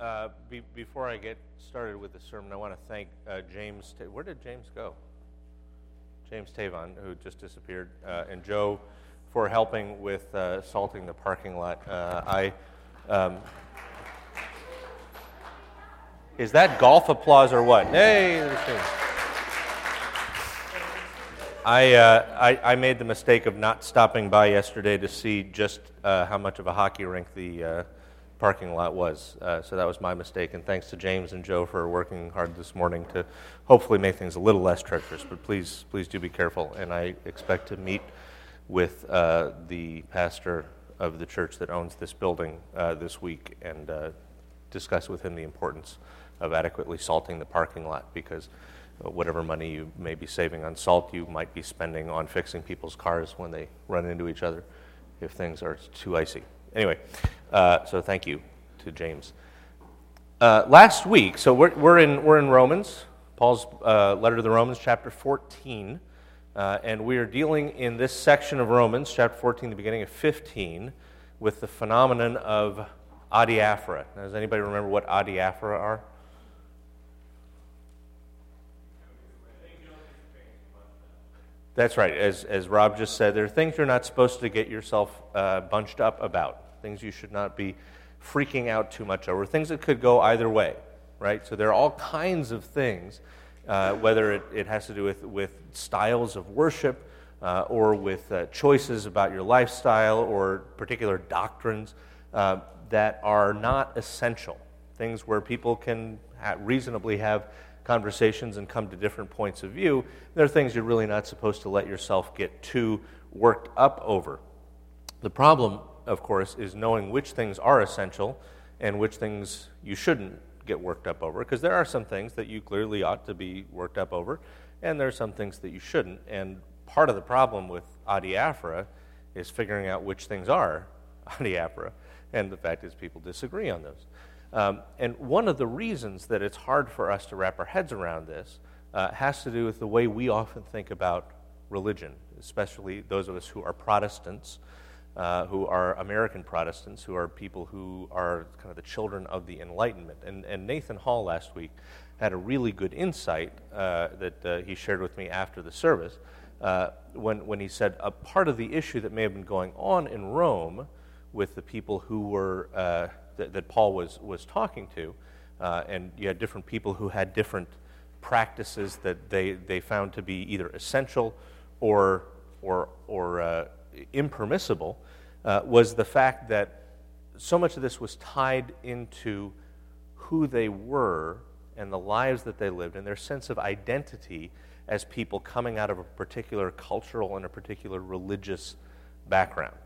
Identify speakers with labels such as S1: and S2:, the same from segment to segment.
S1: uh, be, before I get started with the sermon, I want to thank uh, James. Ta- Where did James go? James Tavon, who just disappeared, uh, and Joe for helping with uh, salting the parking lot. Uh, I. Um, is that golf applause or what? Hey, I, I, I, made the mistake of not stopping by yesterday to see just how much of a hockey rink the parking lot was. Uh, so that was my mistake. And thanks to James and Joe for working hard this morning to hopefully make things a little less treacherous. But please, please do be careful. And I expect to meet with uh, the pastor of the church that owns this building uh, this week and discuss with him the importance of adequately salting the parking lot because whatever money you may be saving on salt, you might be spending on fixing people's cars when they run into each other if things are too icy. Anyway, uh, so thank you to James. Uh, last week, so we're, we're, in, we're in Romans, Paul's uh, letter to the Romans, chapter 14. Uh, and we are dealing in this section of Romans, chapter 14, the beginning of 15, with the phenomenon of adiaphora. Now, does anybody remember what adiaphora are? That's right. As, as Rob just said, there are things you're not supposed to get yourself uh, bunched up about, things you should not be freaking out too much over, things that could go either way, right? So there are all kinds of things, uh, whether it, it has to do with, with styles of worship uh, or with uh, choices about your lifestyle or particular doctrines uh, that are not essential, things where people can ha- reasonably have conversations and come to different points of view, there are things you're really not supposed to let yourself get too worked up over. The problem, of course, is knowing which things are essential and which things you shouldn't get worked up over, because there are some things that you clearly ought to be worked up over, and there are some things that you shouldn't. And part of the problem with adiaphora is figuring out which things are adiaphora, and the fact is people disagree on those. Um, and one of the reasons that it's hard for us to wrap our heads around this uh, has to do with the way we often think about religion, especially those of us who are Protestants, uh, who are American Protestants, who are people who are kind of the children of the Enlightenment. And, and Nathan Hall last week had a really good insight uh, that uh, he shared with me after the service uh, when, when he said a part of the issue that may have been going on in Rome with the people who were uh, that, that Paul was, was talking to. And you had different people who had different practices that they, they found to be either essential or, or, or uh, impermissible, uh, was the fact that so much of this was tied into who they were and the lives that they lived and their sense of identity as people coming out of a particular cultural and a particular religious background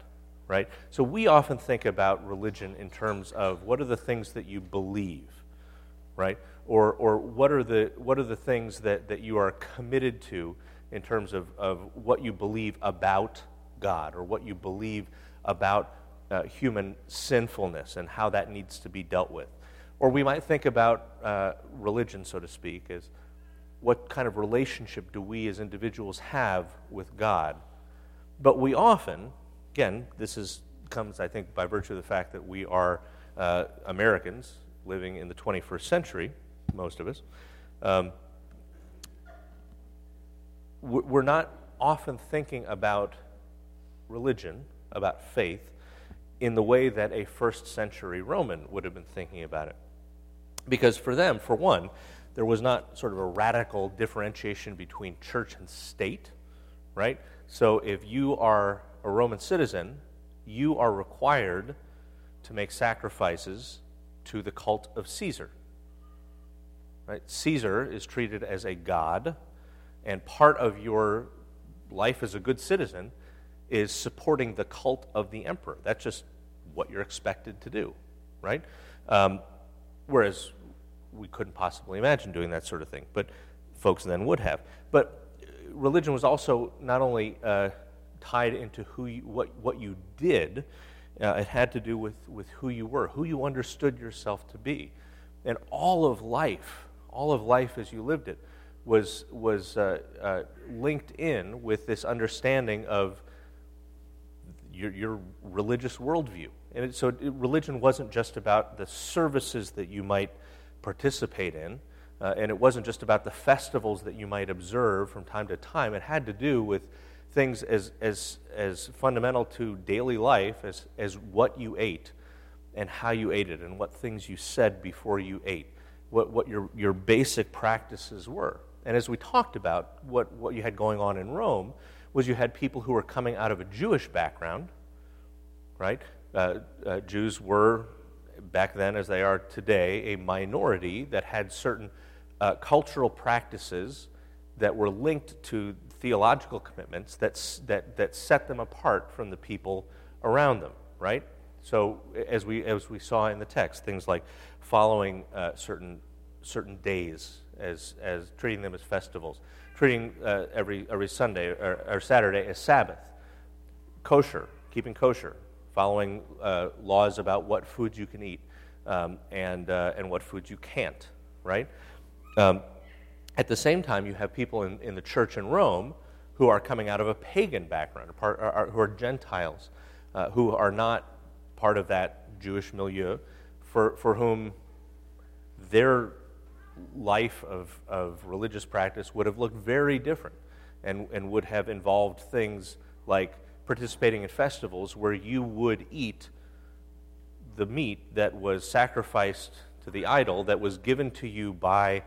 S1: right? So we often think about religion in terms of what are the things that you believe, right? Or, or what, are the, what are the things that, that you are committed to in terms of, of what you believe about God or what you believe about uh, human sinfulness and how that needs to be dealt with. Or we might think about uh, religion, so to speak, as what kind of relationship do we as individuals have with God? But we often, again, this is, comes, I think, by virtue of the fact that we are uh, Americans living in the 21st century, most of us. Um, we're not often thinking about religion, about faith, in the way that a first century Roman would have been thinking about it. Because for them, for one, there was not sort of a radical differentiation between church and state, right? So if you are a Roman citizen, you are required to make sacrifices to the cult of Caesar. Right? Caesar is treated as a god, and part of your life as a good citizen is supporting the cult of the emperor. That's just what you're expected to do, right? Um, whereas we couldn't possibly imagine doing that sort of thing, but folks then would have. But religion was also not only uh, tied into who you, what, what you did. Uh, it had to do with, with who you were, who you understood yourself to be. And all of life, all of life as you lived it, was, was uh, uh, linked in with this understanding of your, your religious worldview And it, so it, religion wasn't just about the services that you might participate in, uh, and it wasn't just about the festivals that you might observe from time to time. It had to do with things as, as, as fundamental to daily life as, as what you ate and how you ate it and what things you said before you ate, what, what your, your basic practices were. And as we talked about, what, what you had going on in Rome was you had people who were coming out of a Jewish background, right? Uh, uh, Jews were, back then as they are today, a minority that had certain uh, cultural practices that were linked to theological commitments that, that, that set them apart from the people around them, right? So, as we, as we saw in the text, things like following uh, certain, certain days as, as treating them as festivals, treating uh, every, every Sunday or, or, Saturday as Sabbath, kosher, keeping kosher, following uh, laws about what foods you can eat um, and, uh, and what foods you can't, right? Um, at the same time, you have people in, in the church in Rome who are coming out of a pagan background, part, are, who are Gentiles, uh, who are not part of that Jewish milieu, for, for whom their life of, of religious practice would have looked very different and, and would have involved things like participating in festivals where you would eat the meat that was sacrificed to the idol that was given to you by,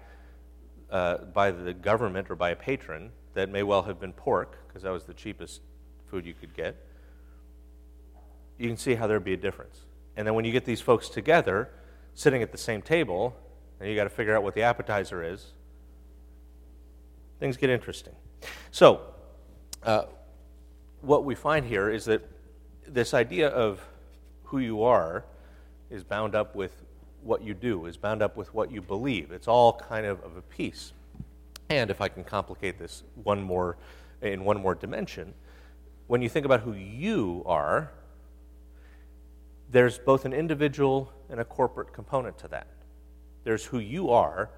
S1: uh, by the government or by a patron that may well have been pork because that was the cheapest food you could get. You can see how there'd be a difference. And then when you get these folks together sitting at the same table and you got to figure out what the appetizer is. Things get interesting. So, uh, what we find here is that this idea of who you are is bound up with what you do, is bound up with what you believe. It's all kind of of a piece. And if I can complicate this one more in one more dimension, when you think about who you are, there's both an individual and a corporate component to that. There's who you are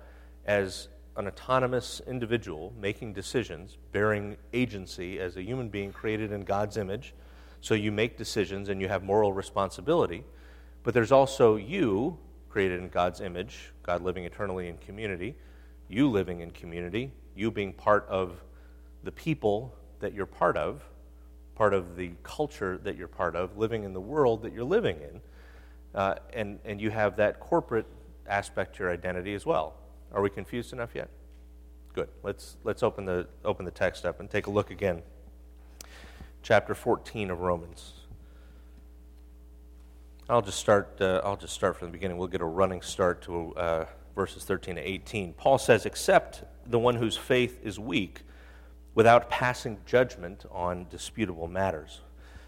S1: as an autonomous individual making decisions, bearing agency as a human being created in God's image. So you make decisions and you have moral responsibility. But there's also you created in God's image, God living eternally in community, you living in community, you being part of the people that you're part of, part of the culture that you're part of, living in the world that you're living in. Uh, and, and you have that corporate aspect to your identity as well. Are we confused enough yet? Good. Let's, let's open, the, open the text up and take a look again. Chapter 14 of Romans. I'll just start, uh, I'll just start from the beginning. We'll get a running start to uh, verses 13 to 18. Paul says, Except the one whose faith is weak, without passing judgment on disputable matters.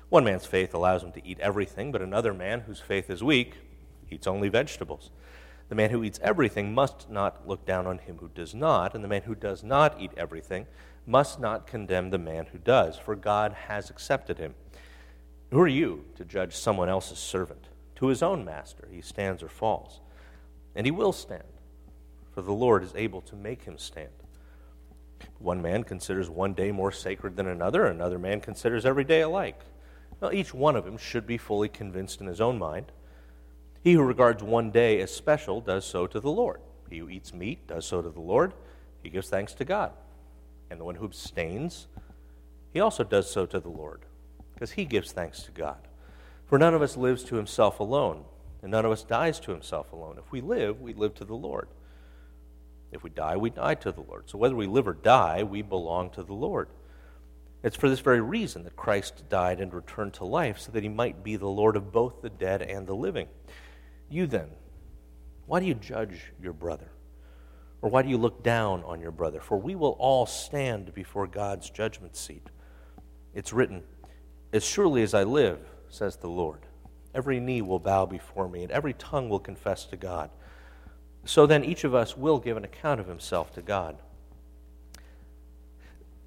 S1: One man's faith allows him to eat everything, but another man whose faith is weak eats only vegetables. The man who eats everything must not look down on him who does not, and the man who does not eat everything must not condemn the man who does, for God has accepted him. Who are you to judge someone else's servant? To his own master he stands or falls. And he will stand, for the Lord is able to make him stand. One man considers one day more sacred than another, another man considers every day alike. Well, each one of them should be fully convinced in his own mind. He who regards one day as special does so to the Lord. He who eats meat does so to the Lord. He gives thanks to God. And the one who abstains, he also does so to the Lord, because he gives thanks to God. For none of us lives to himself alone, and none of us dies to himself alone. If we live, we live to the Lord. If we die, we die to the Lord. So whether we live or die, we belong to the Lord. It's for this very reason that Christ died and returned to life, so that he might be the Lord of both the dead and the living. You then, why do you judge your brother? Or why do you look down on your brother? For we will all stand before God's judgment seat. It's written, As surely as I live, says the Lord, every knee will bow before me, and every tongue will confess to God. So then each of us will give an account of himself to God.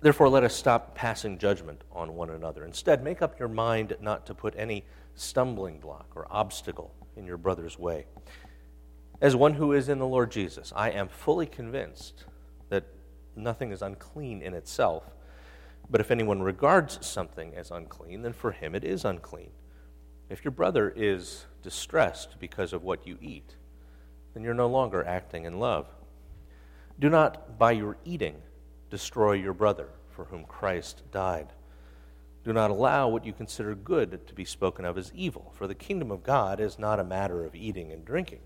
S1: Therefore, let us stop passing judgment on one another. Instead, make up your mind not to put any stumbling block or obstacle in your brother's way. As one who is in the Lord Jesus, I am fully convinced that nothing is unclean in itself. But if anyone regards something as unclean, then for him it is unclean. If your brother is distressed because of what you eat, then you're no longer acting in love. Do not, by your eating, destroy your brother for whom Christ died. Do not allow what you consider good to be spoken of as evil, for the kingdom of God is not a matter of eating and drinking.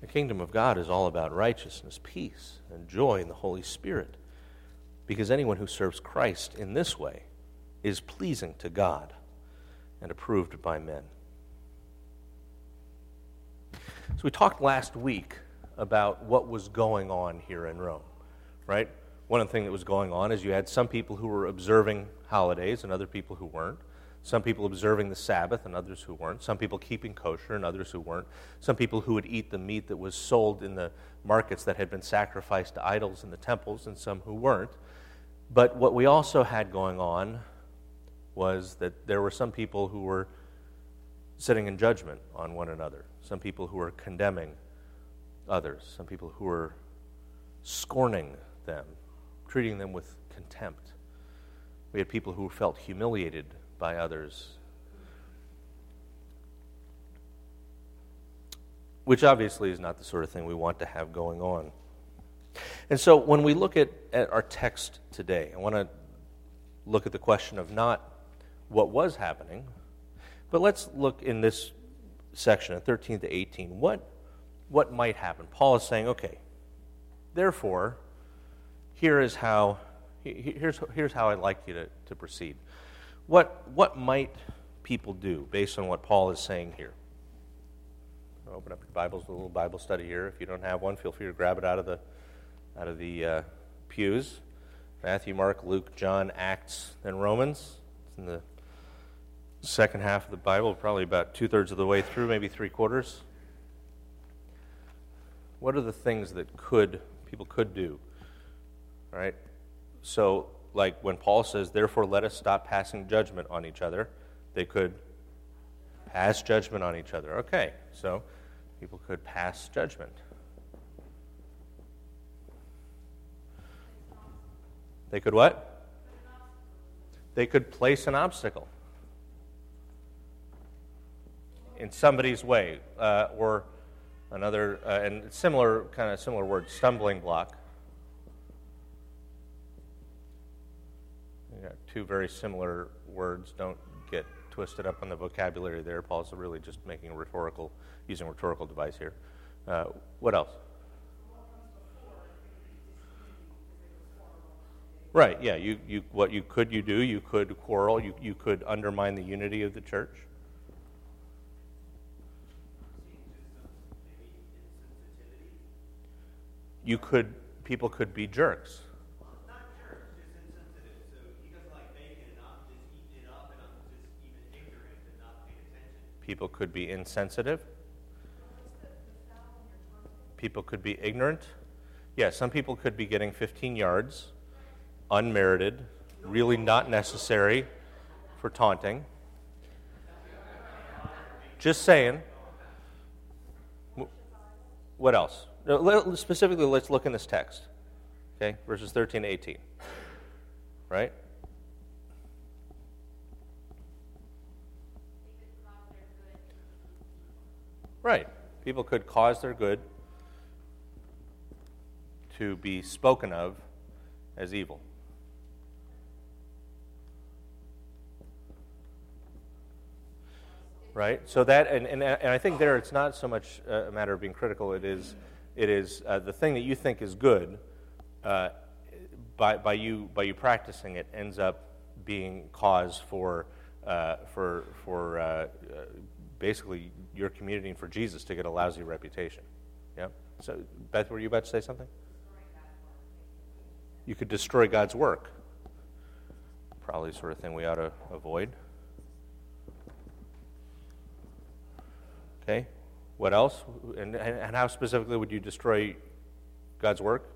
S1: The kingdom of God is all about righteousness, peace, and joy in the Holy Spirit, because anyone who serves Christ in this way is pleasing to God and approved by men. So, we talked last week about what was going on here in Rome, right? One of the things that was going on is you had some people who were observing holidays and other people who weren't. Some people observing the Sabbath and others who weren't. Some people keeping kosher and others who weren't. Some people who would eat the meat that was sold in the markets that had been sacrificed to idols in the temples, and some who weren't. But what we also had going on was that there were some people who were sitting in judgment on one another, some people who were condemning others, some people who were scorning them, treating them with contempt. We had people who felt humiliated by others, which obviously is not the sort of thing we want to have going on. And so when we look at, at our text today, I want to look at the question of not what was happening, but let's look in this section, 13 to 18, what, what might happen. Paul is saying, okay, therefore, here is how here's, here's how I'd like you to, to proceed. What, what might people do based on what Paul is saying here? Open up your Bibles, a little Bible study here. If you don't have one, feel free to grab it out of the, out of the uh, pews. Matthew, Mark, Luke, John, Acts, and Romans. It's in the second half of the Bible, probably about two thirds of the way through, maybe three quarters. What are the things that could people could do? Right? So, like when Paul says, therefore let us stop passing judgment on each other, they could pass judgment on each other. Okay, so people could pass judgment. They could what? They could place an obstacle in somebody's way, uh, or another, uh, and similar kind of similar word, stumbling block. You got two very similar words. Don't get twisted up on the vocabulary there. Paul's really just making a rhetorical, using a rhetorical device here. Uh, what else? Right, yeah. You, you, what you could you do? You could quarrel. You, you could undermine the unity of the church. You could, people could be jerks. People could be insensitive. People could be ignorant. Yeah, some people could be getting 15 yards, unmerited, really not necessary for taunting. Just saying. What else? Specifically, let's look in this text. Okay, verses 13 to 18. Right? Right. People could cause their good to be spoken of as evil. Right? So that, and, and, and I think there it's not so much a matter of being critical, it is, it is uh, the thing that you think is good, uh, by, by, you, by you practicing it, ends up being cause for, uh, for, for uh, uh, basically your community and for Jesus to get a lousy reputation. Yeah? So, Beth, were you about to say something? You could destroy God's work. Probably sort of thing we ought to avoid. Okay? What else? And, and how specifically would you destroy God's work?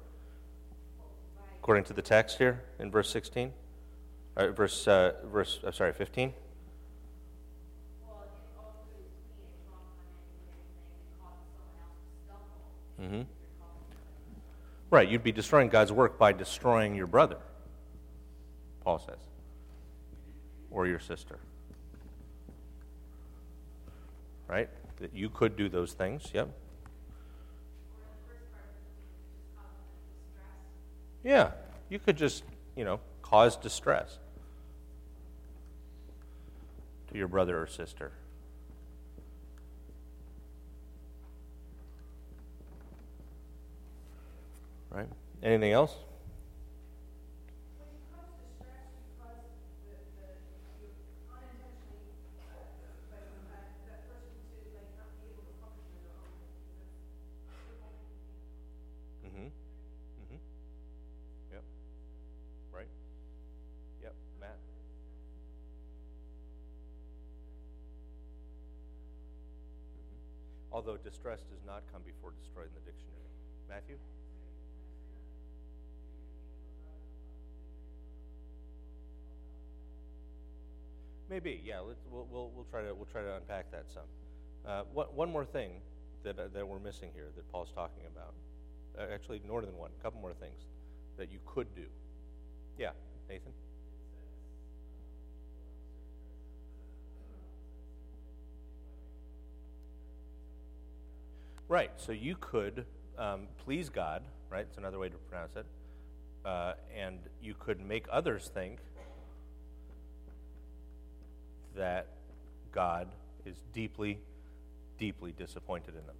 S1: According to the text here in verse 16? Uh, verse, uh, verse, sorry, 15? Mm-hmm. Right, you'd be destroying God's work by destroying your brother, Paul says, or your sister. right? That you could do those things, yep. Yeah, you could just, you know, cause distress to your brother or sister. Right? Anything else? Mm-hmm. Mm-hmm. Yep. Right. Yep. Matt. Although distress does not come before destroyed in the dictionary. Matthew? Maybe, yeah. We'll, we'll, we'll, try to, we'll try to unpack that some. Uh, one more thing that, uh, that we're missing here that Paul's talking about. Uh, actually, more than one. A couple more things that you could do. Yeah, Nathan? Right. So you could um, please God, right? It's another way to pronounce it. Uh, and you could make others think that God is deeply, deeply disappointed in them.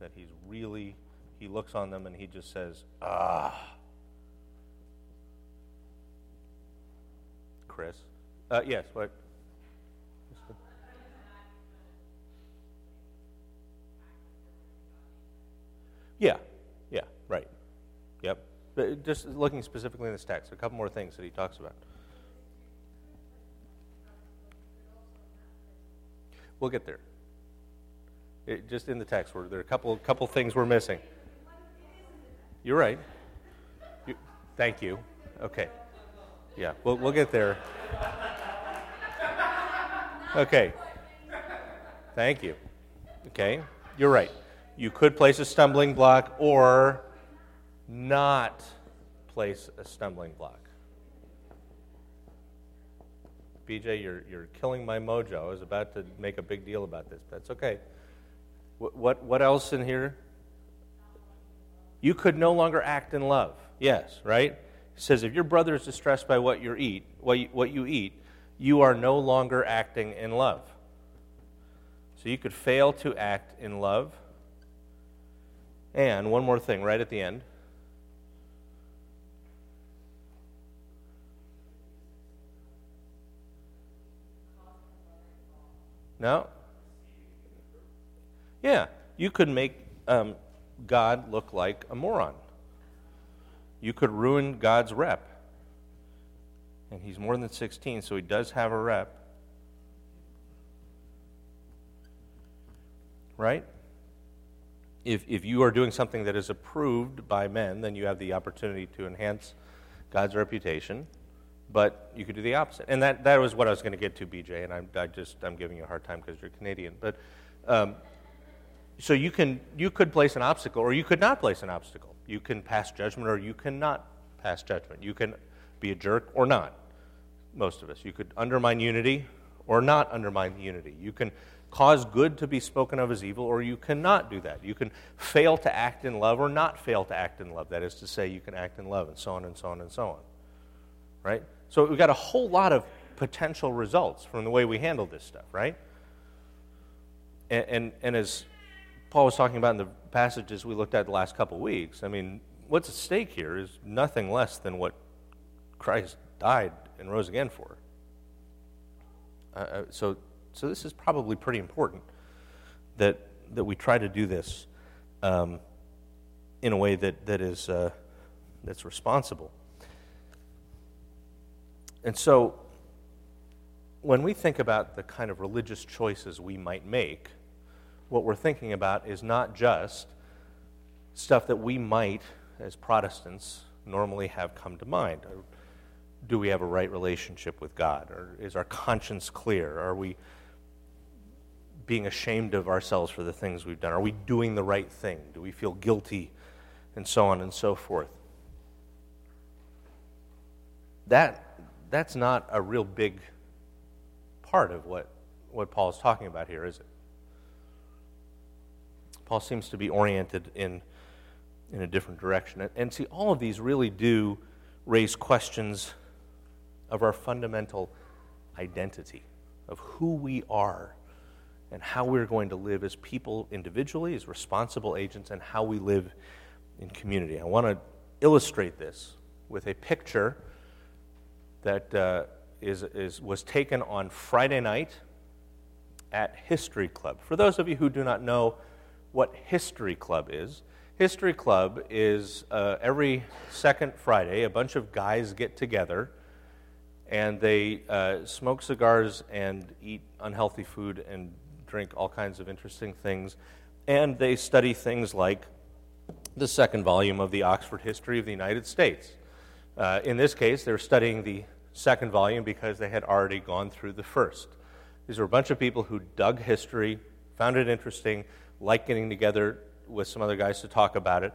S1: That he's really, he looks on them and he just says, ah. Chris? Uh, yes, what? Yeah, yeah, right. Yep. But just looking specifically in this text, a couple more things that he talks about. We'll get there. It, just in the text, there are a couple couple things we're missing. You're right. You, thank you. Okay. Yeah, we'll we'll get there. Okay. Thank you. Okay, you're right you could place a stumbling block or not place a stumbling block. BJ, you're, you're killing my mojo. I was about to make a big deal about this. But that's okay. What, what, what else in here? You could no longer act in love. Yes, right? It says if your brother is distressed by what you eat, what you, what you eat, you are no longer acting in love. So you could fail to act in love and one more thing right at the end. No? Yeah, you could make um, God look like a moron. You could ruin God's rep. And he's more than 16, so he does have a rep. Right? if, if you are doing something that is approved by men, then you have the opportunity to enhance God's reputation. But you could do the opposite. And that, that was what I was going to get to, BJ, and I'm, I just, I'm giving you a hard time because you're Canadian. But um, so you, can, you could place an obstacle, or you could not place an obstacle. You can pass judgment, or you cannot pass judgment. You can be a jerk or not, most of us. You could undermine unity or not undermine unity. You can cause good to be spoken of as evil, or you cannot do that. You can fail to act in love or not fail to act in love. That is to say, you can act in love, and so on and so on and so on. Right? So we've got a whole lot of potential results from the way we handle this stuff, right? And, and, and as Paul was talking about in the passages we looked at the last couple weeks, I mean, what's at stake here is nothing less than what Christ died and rose again for. Uh, uh so so this is probably pretty important that, that we try to do this um, in a way that, that is, uh, that's responsible. And so when we think about the kind of religious choices we might make, what we're thinking about is not just stuff that we might, as Protestants, normally have come to mind. Do we have a right relationship with God? Or is our conscience clear? Are we being ashamed of ourselves for the things we've done? Are we doing the right thing? Do we feel guilty? And so on and so forth. That, that's not a real big part of what, what Paul is talking about here, is it? Paul seems to be oriented in, in a different direction. And, and see, all of these really do raise questions of our fundamental identity, of who we are, and how we're going to live as people individually, as responsible agents, and how we live in community. I want to illustrate this with a picture that uh, is, is, was taken on Friday night at History Club. For those of you who do not know what History Club is, History Club is uh, every second Friday, a bunch of guys get together and they uh, smoke cigars and eat unhealthy food and drink all kinds of interesting things. And they study things like the second volume of the Oxford History of the United States. Uh, in this case, they're studying the second volume because they had already gone through the first. These were a bunch of people who dug history, found it interesting, liked getting together with some other guys to talk about it,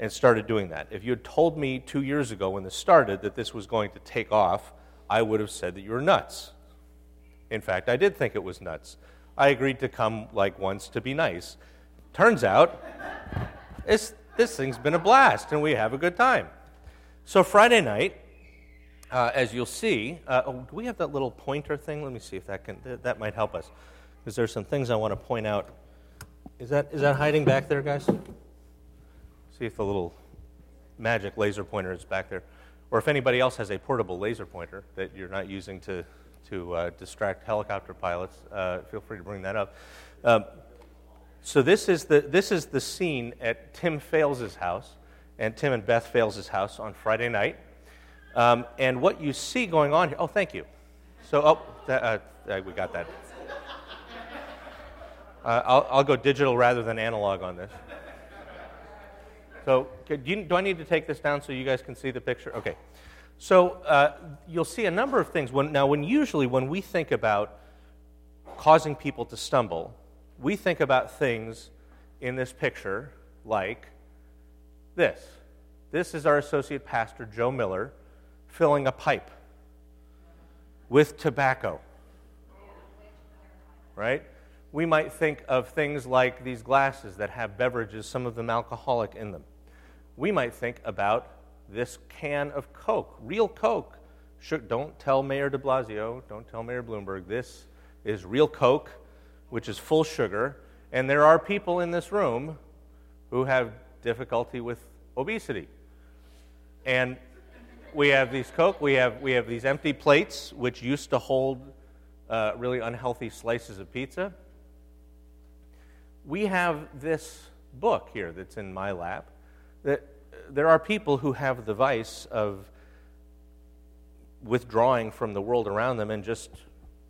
S1: and started doing that. If you had told me two years ago when this started that this was going to take off, I would have said that you were nuts. In fact, I did think it was nuts. I agreed to come like once to be nice. Turns out, this, thing's been a blast, and we have a good time. So, Friday night, uh, as you'll see, uh, oh, do we have that little pointer thing? Let me see if that can, th- that might help us. Because there's some things I want to point out. Is that, is that hiding back there, guys? See if the little magic laser pointer is back there. Or if anybody else has a portable laser pointer that you're not using to, to uh, distract helicopter pilots, uh, feel free to bring that up. Um, so this is, the, this is the scene at Tim Fails' house and Tim and Beth Fails' house on Friday night. Um, and what you see going on here, oh, thank you. So, oh, that, uh, uh, we got that. Uh, I'll, I'll, go digital rather than analog on this. So, do, you, do, I need to take this down so you guys can see the picture? Okay. So, uh, you'll see a number of things. When, now, when usually when we think about causing people to stumble, we think about things in this picture like this. This is our associate pastor, Joe Miller, filling a pipe with tobacco. Right? We might think of things like these glasses that have beverages, some of them alcoholic in them. We might think about this can of Coke, real Coke. Don't tell Mayor de Blasio, don't tell Mayor Bloomberg, this is real Coke, which is full sugar. And there are people in this room who have difficulty with obesity. And we have these Coke, we have, we have these empty plates, which used to hold uh, really unhealthy slices of pizza. We have this book here that's in my lap. That there are people who have the vice of withdrawing from the world around them and just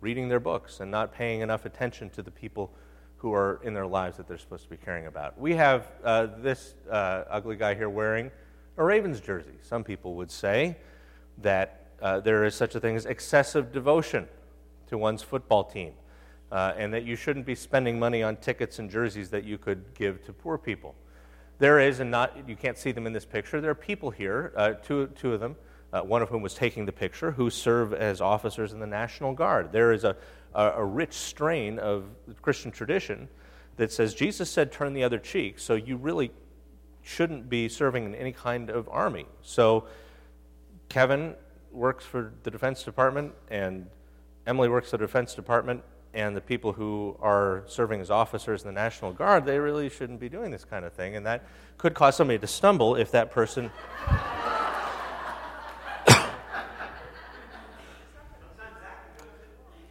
S1: reading their books and not paying enough attention to the people who are in their lives that they're supposed to be caring about. We have uh, this uh, ugly guy here wearing a Ravens jersey. Some people would say that uh, there is such a thing as excessive devotion to one's football team, uh, and that you shouldn't be spending money on tickets and jerseys that you could give to poor people. There is, and not you can't see them in this picture. There are people here, uh, two, two of them, uh, one of whom was taking the picture, who serve as officers in the National Guard. There is a, a, a rich strain of Christian tradition that says Jesus said, "Turn the other cheek." So you really shouldn't be serving in any kind of army. So Kevin works for the Defense Department, and Emily works for the Defense Department, and the people who are serving as officers in the National Guard, they really shouldn't be doing this kind of thing. And that could cause somebody to stumble if that person.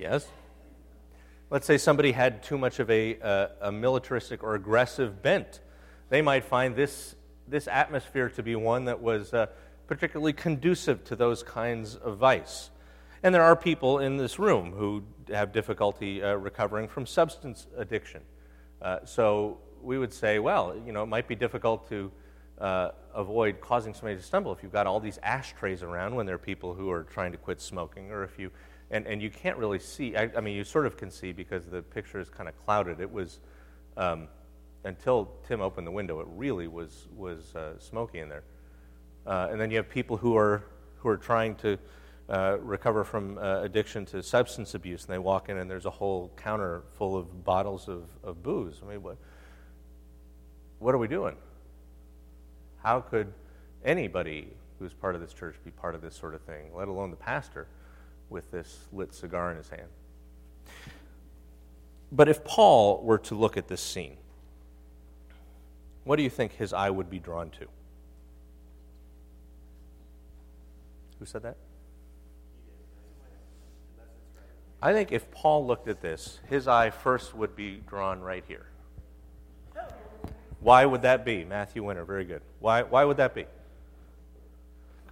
S1: yes? Let's say somebody had too much of a, uh, a militaristic or aggressive bent they might find this, this atmosphere to be one that was uh, particularly conducive to those kinds of vice. And there are people in this room who have difficulty uh, recovering from substance addiction. Uh, so we would say, well, you know, it might be difficult to uh, avoid causing somebody to stumble if you've got all these ashtrays around when there are people who are trying to quit smoking, or if you, and, and you can't really see, I, I mean, you sort of can see because the picture is kind of clouded. It was, um, until Tim opened the window, it really was, was uh, smoky in there. Uh, and then you have people who are, who are trying to uh, recover from uh, addiction to substance abuse, and they walk in and there's a whole counter full of bottles of, of booze. I mean, what, what are we doing? How could anybody who's part of this church be part of this sort of thing, let alone the pastor with this lit cigar in his hand? But if Paul were to look at this scene, what do you think his eye would be drawn to? Who said that? I think if Paul looked at this, his eye first would be drawn right here. Why would that be? Matthew Winter, very good. Why, why would that be?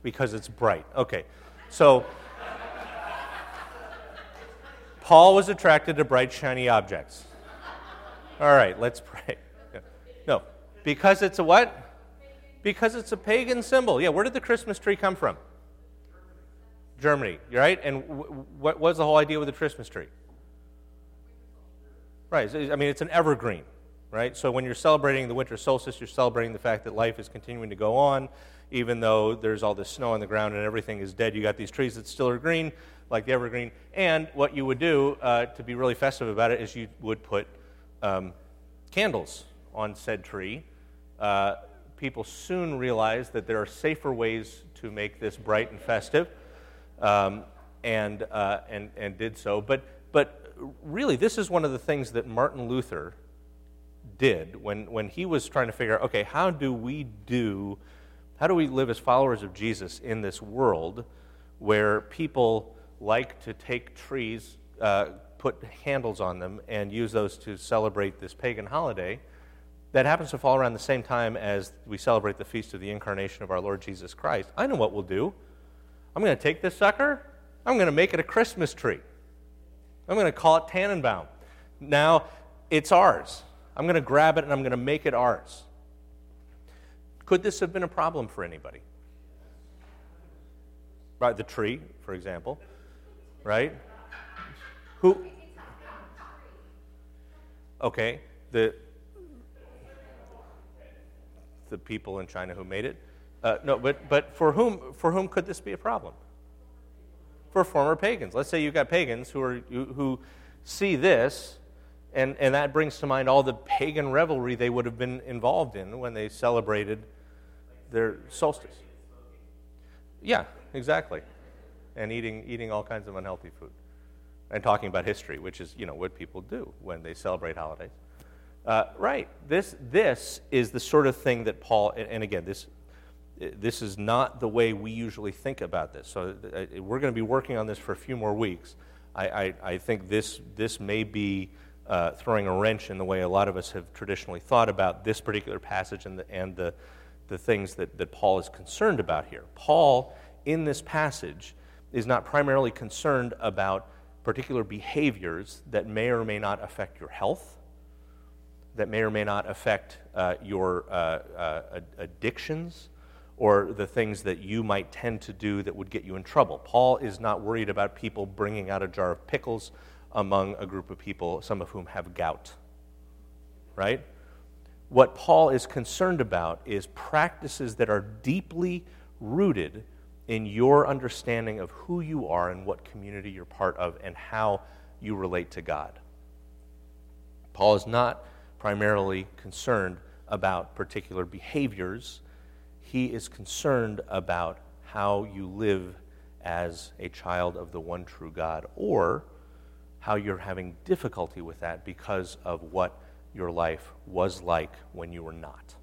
S1: Because it's bright. Okay. So, Paul was attracted to bright, shiny objects. All right, let's pray. No, because it's a what? Because it's a pagan symbol. Yeah, where did the Christmas tree come from? Germany, right? And what was the whole idea with the Christmas tree? Right. I mean, it's an evergreen, right? So when you're celebrating the winter solstice, you're celebrating the fact that life is continuing to go on, even though there's all this snow on the ground and everything is dead. You got these trees that still are green, like the evergreen. And what you would do uh, to be really festive about it is you would put um, candles on said tree. Uh, people soon realized that there are safer ways to make this bright and festive um, and, uh, and, and did so. But, but really, this is one of the things that Martin Luther did when, when he was trying to figure out okay, how do we do, how do we live as followers of Jesus in this world where people like to take trees, uh, put handles on them, and use those to celebrate this pagan holiday? That happens to fall around the same time as we celebrate the feast of the incarnation of our Lord Jesus Christ, I know what we'll do. I'm going to take this sucker, I'm going to make it a Christmas tree. I'm going to call it Tannenbaum. Now it's ours. I'm going to grab it and I'm going to make it ours. Could this have been a problem for anybody? Right, the tree, for example. Right? Who? Okay, the the people in China who made it. Uh, no, but, but for, whom, for whom could this be a problem? For former pagans. Let's say you've got pagans who, are, who see this, and, and that brings to mind all the pagan revelry they would have been involved in when they celebrated their solstice. Yeah, exactly. And eating, eating all kinds of unhealthy food. And talking about history, which is, you know, what people do when they celebrate holidays. Uh, right. This, this is the sort of thing that Paul, and, and again, this this is not the way we usually think about this. So uh, we're going to be working on this for a few more weeks. I, I, I think this, this may be uh, throwing a wrench in the way a lot of us have traditionally thought about this particular passage and the, and the, the things that, that Paul is concerned about here. Paul, in this passage, is not primarily concerned about particular behaviors that may or may not affect your health, that may or may not affect uh, your uh, uh addictions or the things that you might tend to do that would get you in trouble. Paul is not worried about people bringing out a jar of pickles among a group of people, some of whom have gout. Right? What Paul is concerned about is practices that are deeply rooted in your understanding of who you are and what community you're part of and how you relate to God. Paul is not primarily concerned about particular behaviors he is concerned about how you live as a child of the one true God, or how you're having difficulty with that because of what your life was like when you were not.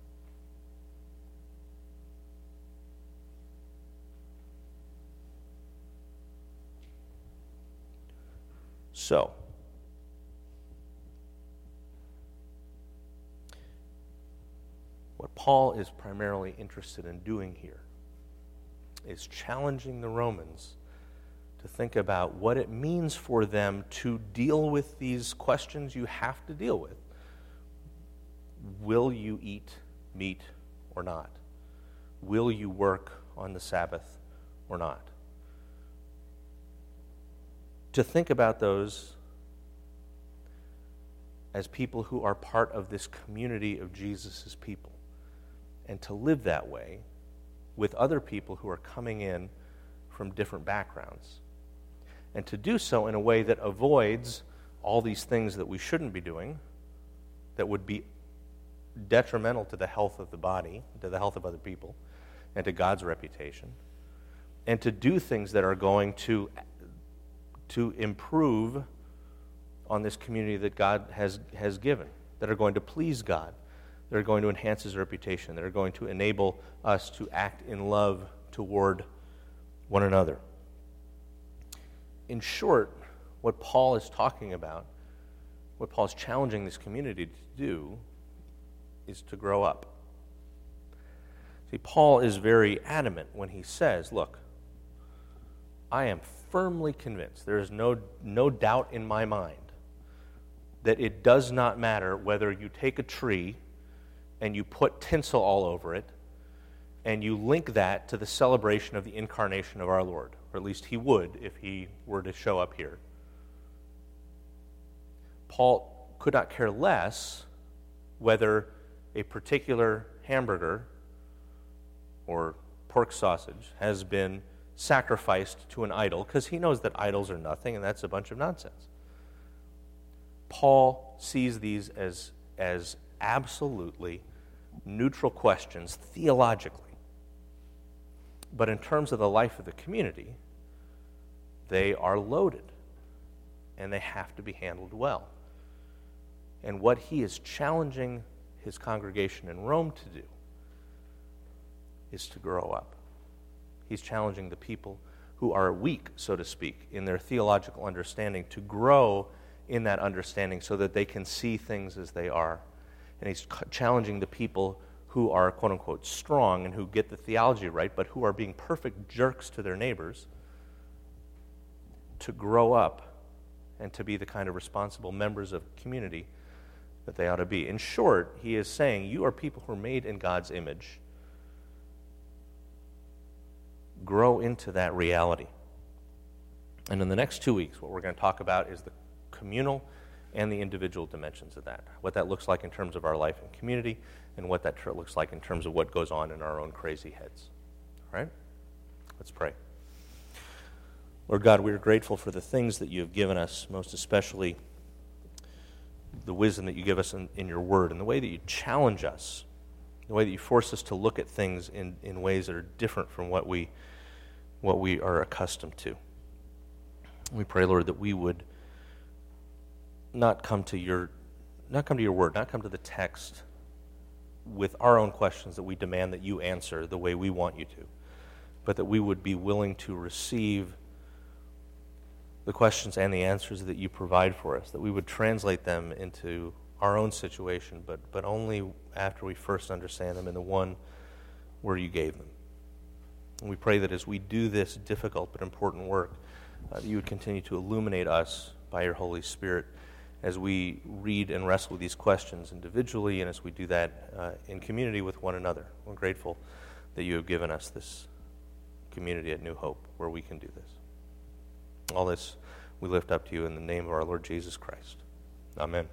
S1: So, What Paul is primarily interested in doing here is challenging the Romans to think about what it means for them to deal with these questions you have to deal with. Will you eat meat or not? Will you work on the Sabbath or not? To think about those as people who are part of this community of Jesus' people and to live that way with other people who are coming in from different backgrounds. And to do so in a way that avoids all these things that we shouldn't be doing, that would be detrimental to the health of the body, to the health of other people, and to God's reputation, and to do things that are going to, to improve on this community that God has, has given, that are going to please God, that are going to enhance his reputation, that are going to enable us to act in love toward one another. In short, what Paul is talking about, what Paul is challenging this community to do, is to grow up. See, Paul is very adamant when he says, Look, I am firmly convinced, there is no, no doubt in my mind, that it does not matter whether you take a tree and you put tinsel all over it and you link that to the celebration of the incarnation of our Lord, or at least he would if he were to show up here. Paul could not care less whether a particular hamburger or pork sausage has been sacrificed to an idol because he knows that idols are nothing and that's a bunch of nonsense. Paul sees these as, as absolutely neutral questions theologically. But in terms of the life of the community, they are loaded and they have to be handled well. And what he is challenging his congregation in Rome to do is to grow up. He's challenging the people who are weak, so to speak, in their theological understanding to grow in that understanding so that they can see things as they are. And he's challenging the people who are, quote unquote, strong and who get the theology right, but who are being perfect jerks to their neighbors to grow up and to be the kind of responsible members of community that they ought to be. In short, he is saying, You are people who are made in God's image. Grow into that reality. And in the next two weeks, what we're going to talk about is the communal and the individual dimensions of that. What that looks like in terms of our life and community, and what that looks like in terms of what goes on in our own crazy heads. All right? Let's pray. Lord God, we are grateful for the things that you have given us, most especially the wisdom that you give us in, in, your word and the way that you challenge us, the way that you force us to look at things in, in ways that are different from what we, what we are accustomed to. We pray, Lord, that we would not come to your not come to your word, not come to the text with our own questions that we demand that you answer the way we want you to, but that we would be willing to receive the questions and the answers that you provide for us, that we would translate them into our own situation, but, but only after we first understand them in the one where you gave them. And we pray that as we do this difficult but important work, uh, that you would continue to illuminate us by your Holy Spirit as we read and wrestle with these questions individually and as we do that uh, in community with one another. We're grateful that you have given us this community at New Hope where we can do this. All this we lift up to you in the name of our Lord Jesus Christ. Amen.